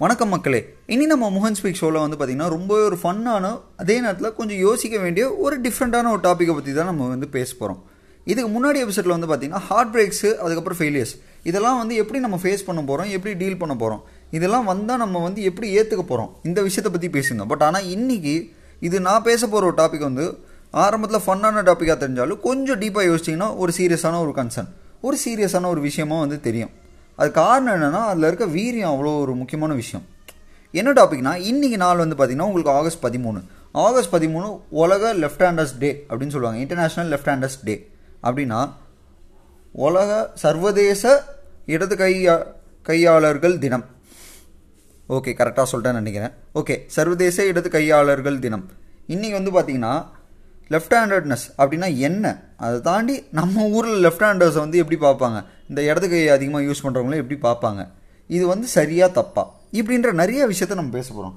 வணக்கம் மக்களே. இனி நம்ம மோகன் ஸ்பீக் ஷோவில் வந்து பார்த்திங்கன்னா ரொம்பவே ஒரு ஃபன்னான அதே நேரத்தில் கொஞ்சம் யோசிக்க வேண்டிய ஒரு டிஃப்ரெண்ட்டான ஒரு டாப்பிக்கை பற்றி தான் நம்ம வந்து பேச போகிறோம் இதுக்கு முன்னாடி எபிசோடில் வந்து பார்த்திங்கன்னா ஹார்ட் பிரேக்ஸு அதுக்கப்புறம் ஃபெயிலியர்ஸ் இதெல்லாம் வந்து எப்படி நம்ம ஃபேஸ் பண்ண போகிறோம் எப்படி டீல் பண்ண போகிறோம் இதெல்லாம் வந்தால் நம்ம வந்து எப்படி ஏற்றுக்க போகிறோம் இந்த விஷயத்தை பற்றி பேசுங்க பட் ஆனால் இன்றைக்கி இது நான் பேச போகிற ஒரு டாபிக் வந்து ஆரம்பத்தில் ஃபன்னான டாப்பிக்காக தெரிஞ்சாலும் கொஞ்சம் டீப்பாக யோசிச்சிங்கன்னா ஒரு சீரியஸான ஒரு கன்சர்ன் ஒரு சீரியஸான ஒரு விஷயமா வந்து தெரியும். அது காரணம் என்னென்னா அதில் இருக்க வீரியம் அவ்வளோ ஒரு முக்கியமான விஷயம். என்ன டாபிக்னா இன்றைக்கி நாள் வந்து பார்த்திங்கன்னா உங்களுக்கு ஆகஸ்ட் பதிமூணு. ஆகஸ்ட் பதிமூணு உலக லெஃப்ட் ஹேண்டர்ஸ் டே அப்படின்னு சொல்லுவாங்க. இன்டர்நேஷ்னல் லெஃப்ட் ஹேண்டர்ஸ் டே அப்படின்னா உலக சர்வதேச இடது கையா கையாளர்கள் தினம். ஓகே கரெக்டாக சொல்லிட்டேன்னு நினைக்கிறேன். ஓகே சர்வதேச இடது கையாளர்கள் தினம். இன்றைக்கி வந்து பார்த்திங்கன்னா லெஃப்ட் ஹேண்டட்னஸ் அப்படின்னா என்ன? அதை தாண்டி நம்ம ஊரில் லெஃப்ட் ஹேண்டர்ஸை வந்து எப்படி பார்ப்பாங்க? இந்த இடது அதிகமாக யூஸ் பண்ணுறவங்களும் எப்படி பார்ப்பாங்க? இது வந்து சரியாக தப்பா? இப்படின்ற நிறைய விஷயத்த நம்ம பேச போகிறோம்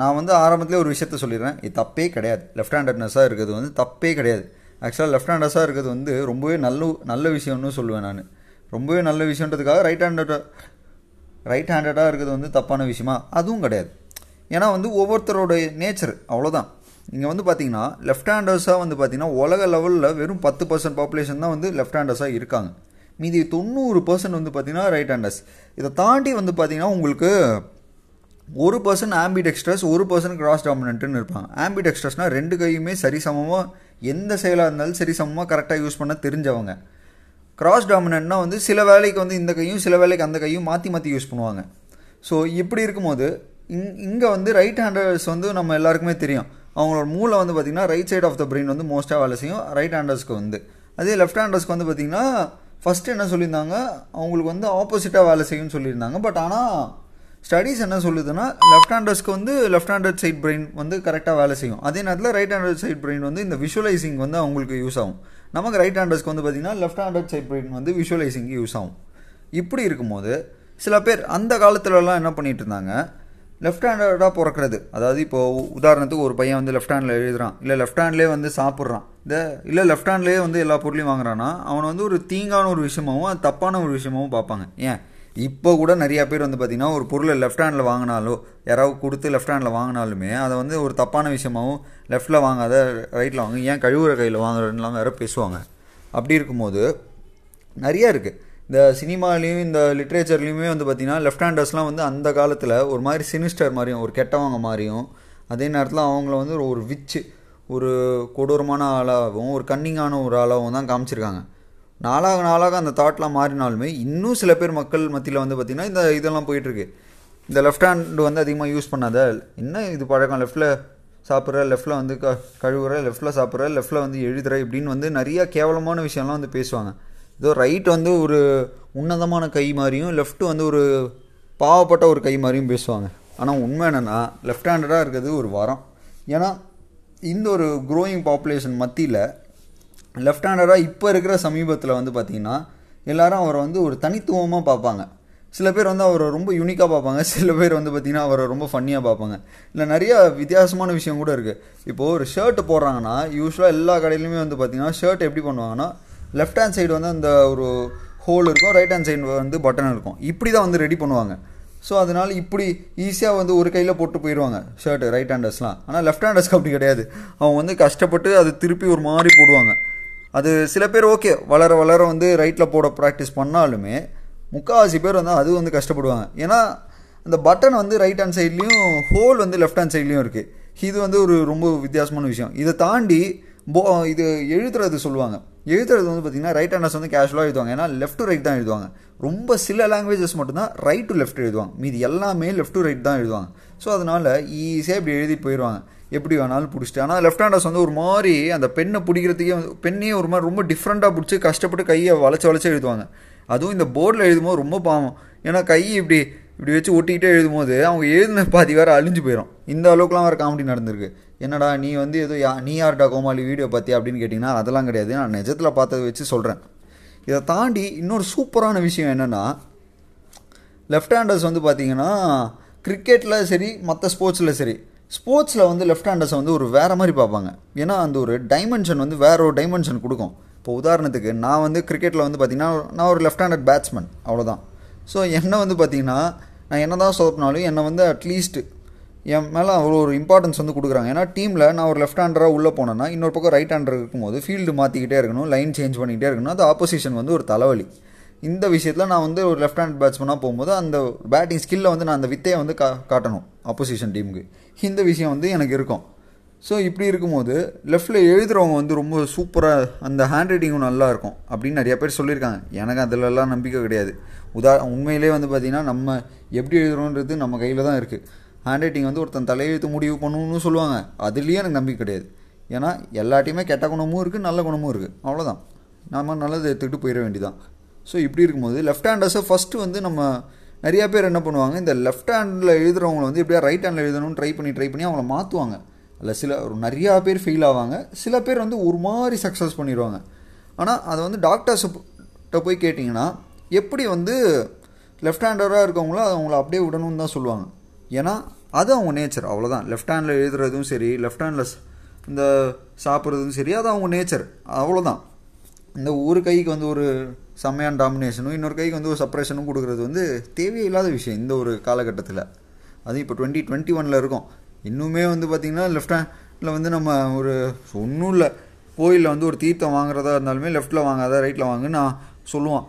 நான் வந்து ஆரம்பத்திலே ஒரு விஷயத்த சொல்லிடுறேன். இது தப்பே கிடையாது. லெஃப்ட் ஹேண்டட்னஸாக இருக்கிறது வந்து தப்பே கிடையாது. ஆக்சுவலாக லெஃப்ட் ஹேண்டஸாக இருக்கிறது வந்து ரொம்பவே நல்ல நல்ல விஷயம்னு சொல்லுவேன் நான். ரொம்பவே நல்ல விஷயன்றதுக்காக ரைட் ஹேண்டட் ரைட் ஹேண்டடாக இருக்கிறது வந்து தப்பான விஷயமா? அதுவும் கிடையாது. ஏன்னா வந்து ஒவ்வொருத்தரோட நேச்சர் அவ்வளோதான் இங்கே வந்து பார்த்தீங்கன்னா லெஃப்ட் ஹேண்டர்ஸாக வந்து பார்த்தீங்கன்னா உலக லெவலில் வெறும் பத்து பர்சன்ட் பாப்புலேஷன் தான் வந்து லெஃப்ட் ஹேண்டர்ஸாக இருக்காங்க. மீதி தொண்ணூறு பர்சன்ட் வந்து பார்த்தீங்கன்னா ரைட் ஹேண்டர்ஸ் இதை தாண்டி வந்து பார்த்திங்கன்னா உங்களுக்கு ஒரு பர்சன்ட் ஆம்பிடெக்ஸ்ட்ரஸ் ஒரு பர்சன்ட் கிராஸ் டாமினன்ட்னு இருப்பாங்க. ஆம்பிடெக்ஸ்ட்ரஸ்னால் ரெண்டு கையுமே சரிசமமாக எந்த செயலாக இருந்தாலும் சரிசமமாக கரெக்டாக யூஸ் பண்ண தெரிஞ்சவங்க. கிராஸ் டாமினன்ட்னா வந்து சில வேலைக்கு வந்து இந்த கையும் சில வேலைக்கு அந்த கையும் மாற்றி மாற்றி யூஸ் பண்ணுவாங்க. ஸோ இப்படி இருக்கும்போது இங் இங்கே வந்து ரைட் ஹேண்டர்ஸ் வந்து நம்ம எல்லாருக்குமே தெரியும். அவங்களோட மூளை வந்து பார்த்திங்கன்னா right side of the brain வந்து மோஸ்ட்டாக வேலை செய்யும் ரைட் ஹேண்டர்ஸ்க்கு வந்து. அதே லெஃப்ட் ஹேண்டர்ஸ்க்கு வந்து பார்த்திங்கன்னா ஃபஸ்ட்டு என்ன சொல்லியிருந்தாங்க? அவங்களுக்கு வந்து ஆப்போசிட்டாக வேலை செய்யும்னு சொல்லியிருந்தாங்க. பட் ஆனால் ஸ்டடீஸ் என்ன சொல்லுதுன்னா லெஃப்ட் ஹேண்டர்ஸ்க்கு வந்து லெஃப்ட் ஹேண்டட் சைட் பிரெயின் வந்து கரெக்டாக வேலை செய்யும். அதே நேரத்தில் ரைட் ஹேண்டட் சைட் பிரெயின் வந்து இந்த விஷுவலைசிங் வந்து அவங்களுக்கு யூஸ் ஆகும். நமக்கு ரைட் ஹேண்டர்ஸ்க்கு வந்து பார்த்திங்கன்னா லெஃப்ட் ஹேண்டட் சைட் பிரெயின் வந்து விஷுவலைசிங்க்கு யூஸ் ஆகும். இப்படி இருக்கும்போது சில பேர் அந்த காலத்துலலாம் என்ன பண்ணிகிட்டு இருந்தாங்க? லெஃப்ட் ஹேண்டடாக பிறக்கிறது. அதாவது இப்போது உதாரணத்துக்கு ஒரு பையன் வந்து லெஃப்ட் ஹேண்டில் எழுதுறான். இல்லை லெஃப்ட் ஹேண்ட்லேயே வந்து சாப்பிட்றான். இந்த இல்லை லெஃப்ட் ஹேண்ட்லேயே வந்து எல்லா பொருளையும் வாங்குறான்னா அவனை வந்து ஒரு தீங்கான ஒரு விஷயமாகவும் அது தப்பான ஒரு விஷயமாகவும் பார்ப்பாங்க. ஏன்? இப்போ கூட நிறையா பேர் வந்து பார்த்திங்கன்னா ஒரு பொருளை லெஃப்ட் ஹேண்டில் வாங்கினாலோ யாராவது கொடுத்து லெஃப்ட் ஹேண்டில் வாங்கினாலுமே அதை வந்து ஒரு தப்பான விஷயமாகவும் லெஃப்ட்டில் வாங்காத ரைட்டில் வாங்க ஏன் கழுவுற கையில் வாங்குறதுலாம் வேறு பேசுவாங்க. அப்படி இருக்கும்போது நிறையா இருக்குது இந்த சினிமாலேயும் இந்த லிட்ரேச்சர்லேயுமே வந்து பார்த்திங்கன்னா லெஃப்ட் ஹேண்டர்ஸ்லாம் வந்து அந்த காலத்தில் ஒரு மாதிரி சினிஸ்டர் மாதிரியும் ஒரு கெட்டவங்க மாதிரியும் அதே நேரத்தில் அவங்கள வந்து ஒரு விச்சு ஒரு கொடூரமான ஆளாகவும் ஒரு கன்னிங்கான ஒரு ஆளாகவும் தான் காமிச்சிருக்காங்க. நாளாக நாளாக அந்த தாட்லாம் மாறினாலுமே இன்னும் சில பேர் மக்கள் மத்தியில் வந்து பார்த்திங்கன்னா இந்த இதெல்லாம் போயிட்டுருக்கு. இந்த லெஃப்ட் ஹேண்டு வந்து அதிகமாக யூஸ் பண்ணாத என்ன இது பழக்கம்? லெஃப்ட்டில் சாப்பிட்ற லெஃப்ட்டில் வந்து க கழுவுற லெஃப்ட்டில் சாப்பிட்ற லெஃப்ட்டில் வந்து எழுதுற இப்படின்னு வந்து நிறையா கேவலமான விஷயம்லாம் வந்து பேசுவாங்க. இதோ ரைட் வந்து ஒரு உன்னதமான கை மாதிரியும் லெஃப்ட் வந்து ஒரு பாவப்பட்ட ஒரு கை மாதிரியும் பேசுவாங்க. ஆனால் உண்மை என்னென்னா லெஃப்ட் ஹேண்டடாக இருக்கிறது ஒரு வரம். ஏன்னா இந்த ஒரு க்ரோயிங் பாப்புலேஷன் மத்தியில் லெஃப்ட் ஹேண்டடாக இப்போ இருக்கிற சமீபத்தில் வந்து பார்த்திங்கன்னா எல்லாரும் அவரை வந்து ஒரு தனித்துவமாக பார்ப்பாங்க. சில பேர் வந்து அவரை ரொம்ப யூனிக்காக பார்ப்பாங்க. சில பேர் வந்து பார்த்திங்கன்னா அவரை ரொம்ப ஃபன்னியாக பார்ப்பாங்க. இல்லை நிறைய வித்தியாசமான விஷயம் கூட இருக்குது இப்போது ஒரு ஷர்ட் போடுறாங்கன்னா யூஸ்வலாக எல்லா கடையிலுமே வந்து பார்த்திங்கன்னா ஷர்ட் எப்படி பண்ணுவாங்கன்னா லெஃப்ட் ஹேண்ட் சைடு வந்து அந்த ஒரு ஹோல் இருக்கும் ரைட் ஹேண்ட் சைடு வந்து பட்டன் இருக்கும். இப்படி தான் வந்து ரெடி பண்ணுவாங்க. ஸோ அதனால் இப்படி ஈஸியாக வந்து ஒரு கையில் போட்டு போயிடுவாங்க ஷர்ட்டு ரைட் ஹேண்டர்ஸ்லாம் ஆனால் லெஃப்ட் ஹேண்டர்ஸ்க்கு அப்படி கிடையாது. அவங்க வந்து கஷ்டப்பட்டு அது திருப்பி ஒரு மாதிரி போடுவாங்க. அது சில பேர் ஓகே வளர வளர வந்து ரைட்டில் போட ப்ராக்டிஸ் பண்ணாலுமே முக்கால்வாசி பேர் வந்து அது வந்து கஷ்டப்படுவாங்க. ஏன்னா அந்த பட்டன் வந்து ரைட் ஹேண்ட் சைட்லேயும் ஹோல் வந்து லெஃப்ட் ஹேண்ட் சைட்லேயும் இருக்குது இது வந்து ஒரு ரொம்ப வித்தியாசமான விஷயம். இதை தாண்டி போ இது எழுதுறது சொல்லுவாங்க. எழுதுறது வந்து பார்த்திங்கன்னா ரைட் ஹேண்டர்ஸ் வந்து கேஷுவலாக எழுதுவாங்க. ஏன்னா லெஃப்ட் டு ரைட் தான் எழுதுவாங்க. ரொம்ப சில லாங்குவேஜஸ் மட்டும்தான் ரைட் டு லெஃப்ட் எழுதுவாங்க. மீதி எல்லாமே லெஃப்ட் டு ரைட் தான் எழுதுவாங்க. ஸோ அதனால் ஈஸியாக இப்படி எழுதிட்டு போயிடுவாங்க. எப்படி வேணாலும் பிடிச்சிட்டு. ஆனால் லெஃப்ட் ஹேண்டர்ஸ் வந்து ஒரு மாதிரி அந்த பெண்ணை பிடிக்கிறதுக்கே பெண்ணையே ஒரு மாதிரி ரொம்ப டிஃப்ரெண்ட்டாக பிடிச்சி கஷ்டப்பட்டு கையை வளைச்சி வளைச்சி எழுதுவாங்க. அதுவும் இந்த போர்டில் எழுதும்போது ரொம்ப பாவம். ஏன்னா கை இப்படி இப்படி வச்சு ஒட்டிக்கிட்டே எழுதும்போது அவங்க எழுதின பாதி வேறு அழிஞ்சு போயிடும் இந்த அளவுக்குலாம் வேறு காமெடி நடந்திருக்கு. என்னடா நீ வந்து ஏதோ யா நீ யார்டா கோமாளி வீடியோ பார்த்தியா அப்படின்னு கேட்டிங்கன்னா அதெல்லாம் கிடையாது. நான் நிஜத்தில் பார்த்ததை வச்சு சொல்கிறேன் இதை தாண்டி இன்னொரு சூப்பரான விஷயம் என்னென்னா லெஃப்ட் ஹேண்டர்ஸ் வந்து பார்த்தீங்கன்னா கிரிக்கெட்டில் சரி மற்ற ஸ்போர்ட்ஸில் சரி ஸ்போர்ட்ஸில் வந்து லெஃப்ட் ஹேண்டர்ஸை வந்து ஒரு வேறு மாதிரி பார்ப்பாங்க. ஏன்னா அந்த ஒரு டைமென்ஷன் வந்து வேற ஒரு டைமென்ஷன் கொடுக்கும். இப்போ உதாரணத்துக்கு நான் வந்து கிரிக்கெட்டில் வந்து பார்த்திங்கன்னா நான் ஒரு லெஃப்ட் ஹேண்டட் பேட்ஸ்மேன் அவ்வளோதான் ஸோ என்னை வந்து பார்த்திங்கன்னா நான் என்ன தான் சொதப்பினாலும் என்னை வந்து அட்லீஸ்ட் என் மேலே அவ்வளோ ஒரு இம்பார்ட்டன்ஸ் வந்து கொடுக்குறாங்க. ஏன்னா டீமில் நான் ஒரு லெஃப்ட் ஹேண்டராக உள்ளே போனேன்னா இன்னொரு பக்கம் ரைட் ஹேண்டர் இருக்கும்போது ஃபீல்டு மாற்றிக்கிட்டே இருக்கணும் லைன் சேஞ்ச் பண்ணிக்கிட்டே இருக்கணும். அது ஆப்போசிஷன் வந்து ஒரு தலைவலி. இந்த விஷயத்தில் நான் வந்து ஒரு லெஃப்ட் ஹேண்ட் பேட்ஸ்மனாக போகும்போது அந்த பேட்டிங் ஸ்கில்லை வந்து நான் அந்த வித்தையை வந்து கா காட்டணும் ஆப்போசிஷன் டீமுக்கு இந்த விஷயம் வந்து எனக்கு இருக்கும். ஸோ இப்படி இருக்கும்போது லெஃப்ட்டில் எழுதுகிறவங்க வந்து ரொம்ப சூப்பராக அந்த ஹேண்ட் ரைட்டிங்கும் நல்லா இருக்கும் அப்படின்னு நிறைய பேர் சொல்லியிருக்காங்க. எனக்கு அதிலெல்லாம் நம்பிக்கை கிடையாது. உதா உண்மையிலே வந்து பார்த்திங்கன்னா நம்ம எப்படி எழுதுகிறோன்றது நம்ம கையில் தான் இருக்குது ஹேண்ட் ரைட்டிங் வந்து ஒருத்தன் தலையெழுத்து முடிவு பண்ணணும்னு சொல்லுவாங்க. அதுலேயும் எனக்கு நம்பிக்கை கிடையாது. ஏன்னா எல்லாட்டையுமே கெட்ட குணமும் இருக்குது நல்ல குணமும் இருக்குது அவ்வளோதான் நம்ம நல்லது எடுத்துக்கிட்டு போயிட வேண்டியதான் ஸோ இப்படி இருக்கும்போது லெஃப்ட் ஹேண்டர்ஸை ஃபஸ்ட்டு வந்து நம்ம நிறையா பேர் என்ன பண்ணுவாங்க இந்த லெஃப்ட் ஹேண்டில் எழுதுகிறவங்கள வந்து எப்படியா ரைட் ஹேண்டில் எழுதணும்னு ட்ரை பண்ணி ட்ரை பண்ணி அவங்கள மாற்றுவாங்க அதில் சில நிறையா பேர் ஃபெயில் ஆவாங்க. சில பேர் வந்து ஒரு மாதிரி சக்ஸஸ் பண்ணிடுவாங்க. ஆனால் அதை வந்து டாக்டர்ஸ்கிட்ட போய் கேட்டிங்கன்னா எப்படி வந்து லெஃப்ட் ஹேண்டராக இருக்கவங்களோ அவங்கள அப்படியே விடணும்னு தான் சொல்லுவாங்க. ஏன்னா அது அவங்க நேச்சர் அவ்வளோதான் லெஃப்ட் ஹேண்டில் எழுதுறதும் சரி லெஃப்ட் ஹேண்டில் இந்த சாப்பிட்றதும் சரி அது அவங்க நேச்சர் அவ்வளோதான் இந்த ஒரு கைக்கு வந்து ஒரு செம்மையான டாமினேஷனும் இன்னொரு கைக்கு வந்து ஒரு சப்ரேஷனும் கொடுக்குறது வந்து தேவையில்லாத விஷயம் இந்த ஒரு காலகட்டத்தில். அதுவும் இப்போ டுவெண்ட்டி டுவெண்ட்டி ஒனில் இருக்கும். இன்னுமே வந்து பார்த்திங்கன்னா லெஃப்ட் ஹேண்டில் வந்து நம்ம ஒரு ஒன்றும் இல்லை. கோயிலில் வந்து ஒரு தீர்த்தம் வாங்குறதா இருந்தாலுமே லெஃப்ட்டில் வாங்காத ரைட்டில் வாங்க நான் சொல்லுவான்.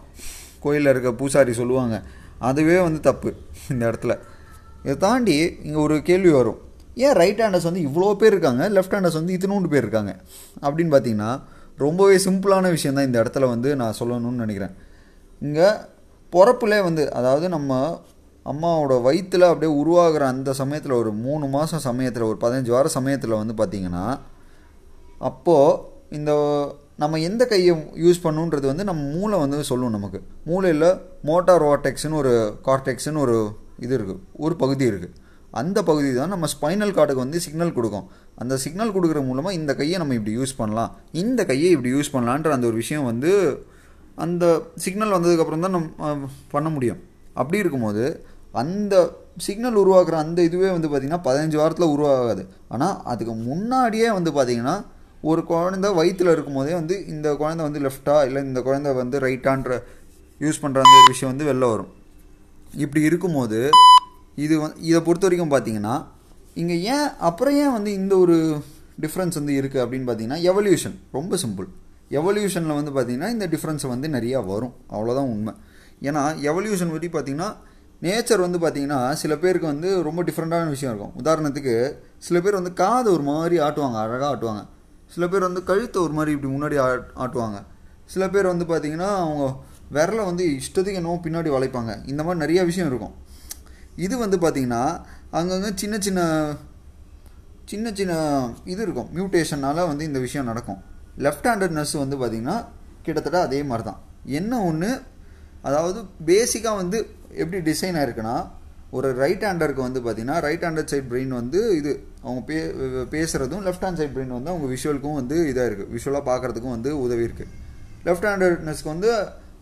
கோயிலில் இருக்க பூசாரி சொல்லுவாங்க. அதுவே வந்து தப்பு இந்த இடத்துல. இதை தாண்டி இங்கே ஒரு கேள்வி வரும். ஏன் ரைட் ஹேண்டர்ஸ் வந்து இவ்வளோ பேர் இருக்காங்க? லெஃப்ட் ஹேண்டர்ஸ் வந்து இத்தினூண்டு பேர் இருக்காங்க? அப்படின்னு பார்த்தீங்கன்னா ரொம்பவே சிம்பிளான விஷயம் தான் இந்த இடத்துல வந்து நான் சொல்லணும்னு நினைக்கிறேன். இங்கே பிறப்புலே வந்து அதாவது நம்ம அம்மாவோட வயிற்றில் அப்படியே உருவாகிற அந்த சமயத்தில் ஒரு மூணு மாதம் சமயத்தில் ஒரு பதினஞ்சு வார சமயத்தில் வந்து பார்த்திங்கன்னா அப்போது இந்த நம்ம எந்த கையை யூஸ் பண்ணுன்றது வந்து நம்ம மூளை வந்து சொல்லும் நமக்கு. மூளையில் மோட்டார் வார்டெக்ஸ்னு ஒரு கார்டெக்ஸ்னு ஒரு இது இருக்குது ஒரு பகுதி இருக்குது அந்த பகுதி தான் நம்ம ஸ்பைனல் கார்டுக்கு வந்து சிக்னல் கொடுக்கும். அந்த சிக்னல் கொடுக்குற மூலமாக இந்த கையை நம்ம இப்படி யூஸ் பண்ணலாம். இந்த கையை இப்படி யூஸ் பண்ணலான்ற அந்த ஒரு விஷயம் வந்து அந்த சிக்னல் வந்ததுக்கப்புறம் தான் நம்ம பண்ண முடியும். அப்படி இருக்கும்போது அந்த சிக்னல் உருவாக்குற அந்த இதுவே வந்து பார்த்திங்கன்னா பதினஞ்சு வாரத்தில் உருவாகாது. ஆனால் அதுக்கு முன்னாடியே வந்து பார்த்திங்கன்னா ஒரு குழந்த வயிற்றில் இருக்கும்போதே வந்து இந்த குழந்தை வந்து லெஃப்டா இல்லை இந்த குழந்தை வந்து ரைட்டான்ற யூஸ் பண்ணுற அந்த ஒரு விஷயம் வந்து வெளில வரும். இப்படி இருக்கும்போது இது இதை பொறுத்த வரைக்கும் பார்த்தீங்கன்னா இங்கே ஏன் அப்புறம் ஏன் வந்து இந்த ஒரு டிஃப்ரென்ஸ் வந்து இருக்குது அப்படின்னு பார்த்தீங்கன்னா எவல்யூஷன் ரொம்ப சிம்பிள் எவல்யூஷனில் வந்து பார்த்திங்கன்னா இந்த டிஃப்ரென்ஸ் வந்து நிறையா வரும். அவ்வளோதான் உண்மை. ஏன்னா எவல்யூஷன் பற்றி பார்த்திங்கன்னா நேச்சர் வந்து பார்த்திங்கன்னா சில பேருக்கு வந்து ரொம்ப டிஃப்ரெண்ட்டான விஷயம் இருக்கும். உதாரணத்துக்கு சில பேர் வந்து காது ஒரு மாதிரி ஆட்டுவாங்க அழகாக ஆட்டுவாங்க. சில பேர் வந்து கழுத்தை ஒரு மாதிரி இப்படி முன்னாடி ஆட்டுவாங்க. சில பேர் வந்து பார்த்திங்கன்னா அவங்க விரலை வந்து இஷ்டத்துக்கு என்னவோ பின்னாடி வளைப்பாங்க. இந்த மாதிரி நிறையா விஷயம் இருக்கும். இது வந்து பார்த்திங்கன்னா அங்கங்கே சின்ன சின்ன சின்ன சின்ன இது இருக்கும். மியூட்டேஷனால் வந்து இந்த விஷயம் நடக்கும். லெஃப்ட் ஹேண்டட்னஸ் வந்து பார்த்திங்கன்னா கிட்டத்தட்ட அதே மாதிரி தான் என்ன ஒன்று அதாவது பேசிக்காக வந்து எப்படி டிசைன் ஆயிருக்குன்னா ஒரு ரைட் ஹேண்டருக்கு வந்து பார்த்திங்கன்னா ரைட் ஹேண்டட் சைட் பிரெயின் வந்து இது அவங்க பே பேசுகிறதும் லெஃப்ட் ஹேண்ட் சைட் பிரெயின் வந்து அவங்க விஷுவலுக்கும் வந்து இதாக இருக்குது விஷுவலாக பார்க்குறதுக்கும் வந்து உதவி இருக்குது லெஃப்ட் ஹேண்டட்னஸ்க்கு வந்து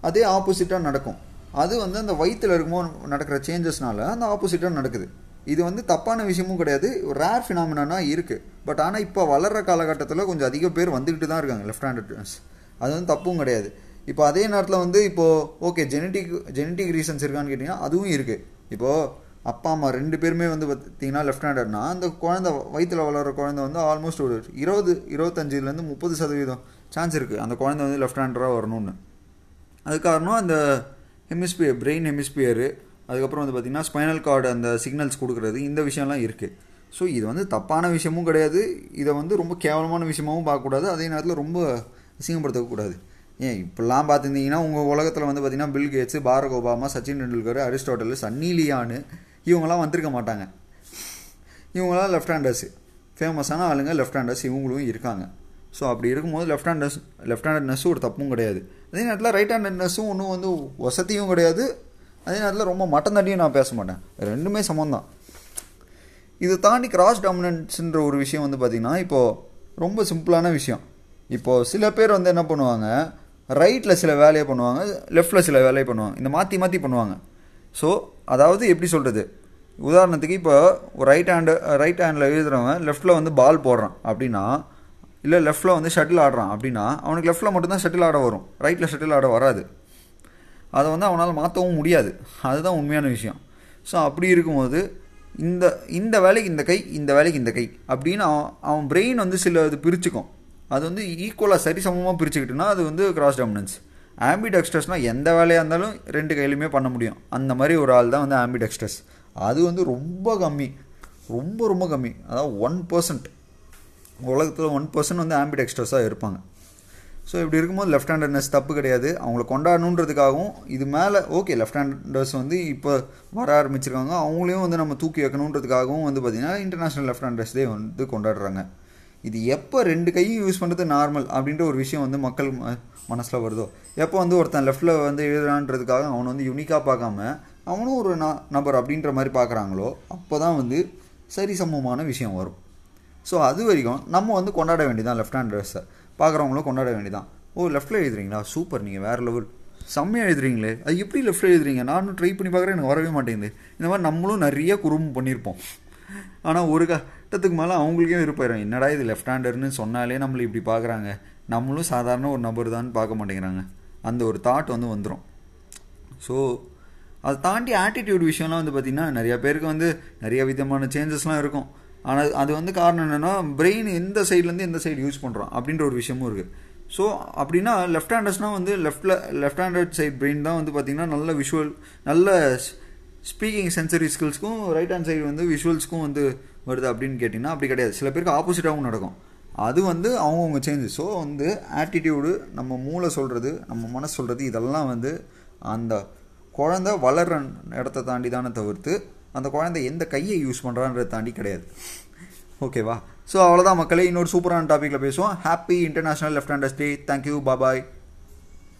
அதே ஆப்போசிட்டாக நடக்கும். அது வந்து அந்த வயிற்றில் இருக்கும்போது நடக்கிற சேஞ்சஸ்னால அந்த ஆப்போசிட்டாக நடக்குது. இது வந்து தப்பான விஷயமும் கிடையாது. ஒரு ரேர் ஃபினாமினா இருக்குது பட் ஆனால் இப்போ வளர்கிற காலகட்டத்தில் கொஞ்சம் அதிக பேர் வந்துக்கிட்டு தான் இருக்காங்க லெஃப்ட் ஹேண்டட்னஸ் அது வந்து தப்பும் கிடையாது. இப்போ அதே நேரத்தில் வந்து இப்போது ஓகே ஜெனட்டிக் ஜெனட்டிக் ரீசன்ஸ் இருக்கான்னு கேட்டிங்கன்னா அதுவும் இருக்குது இப்போது அப்பா அம்மா ரெண்டு பேருமே வந்து பார்த்தீங்கன்னா லெஃப்ட் ஹேண்டர்னா அந்த குழந்தை வயிற்றில் வளர்கிற குழந்தை வந்து ஆல்மோஸ்ட் ஒரு இருபது இருபத்தஞ்சிலேருந்து முப்பது சதவீதம் சான்ஸ் இருக்குது அந்த குழந்தை வந்து லெஃப்ட் ஹேண்டராக வரணும்னு. அது காரணம் அந்த ஹெமிஸ்பியர் பிரெயின் ஹெமிஸ்பியரு அதுக்கப்புறம் வந்து பார்த்திங்கன்னா ஸ்பைனல் கார்டு அந்த சிக்னல்ஸ் கொடுக்குறது இந்த விஷயம்லாம் இருக்குது ஸோ இது வந்து தப்பான விஷயமும் கிடையாது. இதை வந்து ரொம்ப கேவலமான விஷயமாகவும் பார்க்கக்கூடாது. அதே நேரத்தில் ரொம்ப அசிங்கப்படுத்தக்கூடாது. ஏன் இப்படிலாம் பார்த்துருந்தீங்கன்னா உங்கள் உலகத்தில் வந்து பார்த்திங்கன்னா Bill Gates Barack Obama Sachin Tendulkar Aristotle Sunny இவங்களாம் இவங்கெல்லாம் வந்திருக்க மாட்டாங்க. இவங்களாம் லெஃப்ட் ஹேண்டர்ஸு ஃபேமஸான ஆளுங்க லெஃப்ட் ஹேண்டர்ஸ் இவங்களும் இருக்காங்க. ஸோ அப்படி இருக்கும்போது லெஃப்ட் ஹேண்டர்ஸ் லெஃப்ட் ஹேண்டட்னஸும் ஒரு தப்பும் கிடையாது. அதே நேரத்தில் ரைட் ஹேண்டட்னஸும் ஒன்றும் வந்து வசதியும் கிடையாது. அதே நேரத்தில் ரொம்ப மட்டம் தட்டியும் நான் பேச மாட்டேன். ரெண்டுமே சமம் தான் இதை தாண்டி கிராஸ் டாமினன்ஸ்ன்ற ஒரு விஷயம் வந்து பார்த்திங்கன்னா இப்போது ரொம்ப சிம்பிளான விஷயம். இப்போது சில பேர் வந்து என்ன பண்ணுவாங்க? ரைட்டில் சில வேலையை பண்ணுவாங்க லெஃப்டில் சில வேலையை பண்ணுவாங்க. இந்த மாற்றி மாற்றி பண்ணுவாங்க. ஸோ அதாவது எப்படி சொல்கிறது உதாரணத்துக்கு இப்போ ஒரு ரைட் ஹேண்டு ரைட் ஹேண்டில் எழுதுகிறவன் லெஃப்ட்டில் வந்து பால் போடுறான் அப்படின்னா இல்லை லெஃப்ட்டில் வந்து ஷட்டில் ஆடுறான் அப்படின்னா அவனுக்கு லெஃப்டில் மட்டும்தான் ஷட்டில் ஆட வரும். ரைட்டில் ஷட்டில் ஆட வராது. அதை வந்து அவனால் மாற்றவும் முடியாது. அதுதான் உண்மையான விஷயம். ஸோ அப்படி இருக்கும்போது இந்த இந்த வேலைக்கு இந்த கை இந்த வேலைக்கு இந்த கை அப்படின்னு அவன் அவன் பிரெயின் வந்து சில இது பிரிச்சுக்கும். அது வந்து ஈக்குவலாக சரிசமமாக பிரிச்சுக்கிட்டுனா அது வந்து கிராஸ் டாமினன்ஸ் ஆம்பிடெக்ஸ்டர்ஸ்னால் எந்த வேலையாக இருந்தாலும் ரெண்டு கையிலுமே பண்ண முடியும். அந்த மாதிரி ஒரு ஆள் தான் வந்து ஆம்பிடெக்ஸ்டர்ஸ் அது வந்து ரொம்ப கம்மி. ரொம்ப ரொம்ப கம்மி. அதாவது ஒன் பர்சன்ட் உலகத்தில் ஒன் பர்சன்ட் வந்து ஆம்பிடெக்ஸ்டர்ஸாக இருப்பாங்க. ஸோ இப்படி இருக்கும்போது லெஃப்ட் ஹேண்டர்னஸ் தப்பு கிடையாது. அவங்கள கொண்டாடணுன்றதுக்காகவும் இது மேலே ஓகே லெஃப்ட் ஹேண்டர்ஸ் வந்து இப்போ வர ஆரம்பிச்சிருக்காங்க. அவங்களையும் வந்து நம்ம தூக்கி வைக்கணுன்றதுக்காகவும் வந்து பார்த்திங்கன்னா இன்டர்நேஷ்னல் லெஃப்ட் ஹேண்டர்ஸ் டே வந்து கொண்டாடுறாங்க. இது எப்போ ரெண்டு கையும் யூஸ் பண்ணுறது நார்மல் அப்படின்ற ஒரு விஷயம் வந்து மக்கள் மனசில் வருதோ? எப்போ வந்து ஒருத்தன் லெஃப்ட்டில் வந்து எழுதுறான்றதுக்காக அவனை வந்து யூனிக்காக பார்க்காம அவனும் ஒரு நபர் அப்படின்ற மாதிரி பார்க்குறாங்களோ அப்போ தான் வந்து சரிசமமான விஷயம் வரும். ஸோ அது வரைக்கும் நம்ம வந்து கொண்டாட வேண்டியதான் லெஃப்ட் ஹேண்ட் ட்ரெஸ்ஸை பார்க்குறவங்களும் கொண்டாட வேண்டியதான் ஓ லெஃப்ட்டில் எழுதுறீங்களா? சூப்பர் நீங்கள் வேறு லெவல் செம்மையாக எழுதுறீங்களே. அது எப்படி லெஃப்ட்டில் எழுதுறீங்க? நானும் ட்ரை பண்ணி பார்க்குறேன் எனக்கு வரவே மாட்டேங்குது. இந்த மாதிரி நம்மளும் நிறைய குறும்பு பண்ணியிருப்போம். ஆனால் ஒரு கட்டத்துக்கு மேலே அவங்களுக்கே விருப்பம் என்னடா இது லெஃப்ட் ஹேண்டர்னு சொன்னாலே நம்மளை இப்படி பார்க்குறாங்க. நம்மளும் சாதாரண ஒரு நபர் தான் பார்க்க மாட்டேங்கிறாங்க. அந்த ஒரு தாட் வந்து வந்துடும் ஸோ அதை தாண்டி ஆட்டிடியூட் விஷயம்லாம் வந்து பார்த்திங்கன்னா நிறையா பேருக்கு வந்து நிறைய விதமான சேஞ்சஸ்லாம் இருக்கும். ஆனால் அது வந்து காரணம் என்னென்னா பிரெயின் எந்த சைட்லேருந்து எந்த சைடு யூஸ் பண்ணுறோம் அப்படின்ற ஒரு விஷயமும் இருக்குது ஸோ அப்படின்னா லெஃப்ட் ஹேண்டர்ஸ்னால் வந்து லெஃப்டில் லெஃப்ட் ஹேண்டட் சைட் பிரெயின் தான் வந்து பார்த்திங்கன்னா நல்ல விஷுவல் நல்ல ஸ்பீக்கிங் சென்சரி ஸ்கில்ஸ்க்கும் ரைட் ஹேண்ட் சைடு வந்து விஷுவல்ஸ்க்கும் வந்து வருது அப்படின்னு கேட்டிங்கன்னா அப்படி கிடையாது. சில பேருக்கு ஆப்போசிட்டாகவும் நடக்கும். அது வந்து அவங்கவுங்க சேஞ்சு ஸோ வந்து ஆட்டிடியூடு நம்ம மூளை சொல்கிறது நம்ம மனசு சொல்கிறது இதெல்லாம் வந்து அந்த குழந்த வளர்கிற இடத்த தாண்டி தானே தவிர்த்து அந்த குழந்தை எந்த கையை யூஸ் பண்ணுறான்றதை தாண்டி கிடையாது. ஓகேவா ஸோ அவ்வளோதான் மக்களே. இன்னொரு சூப்பரான டாப்பிக்கில் பேசுவோம். Happy international left handers day thank you bye bye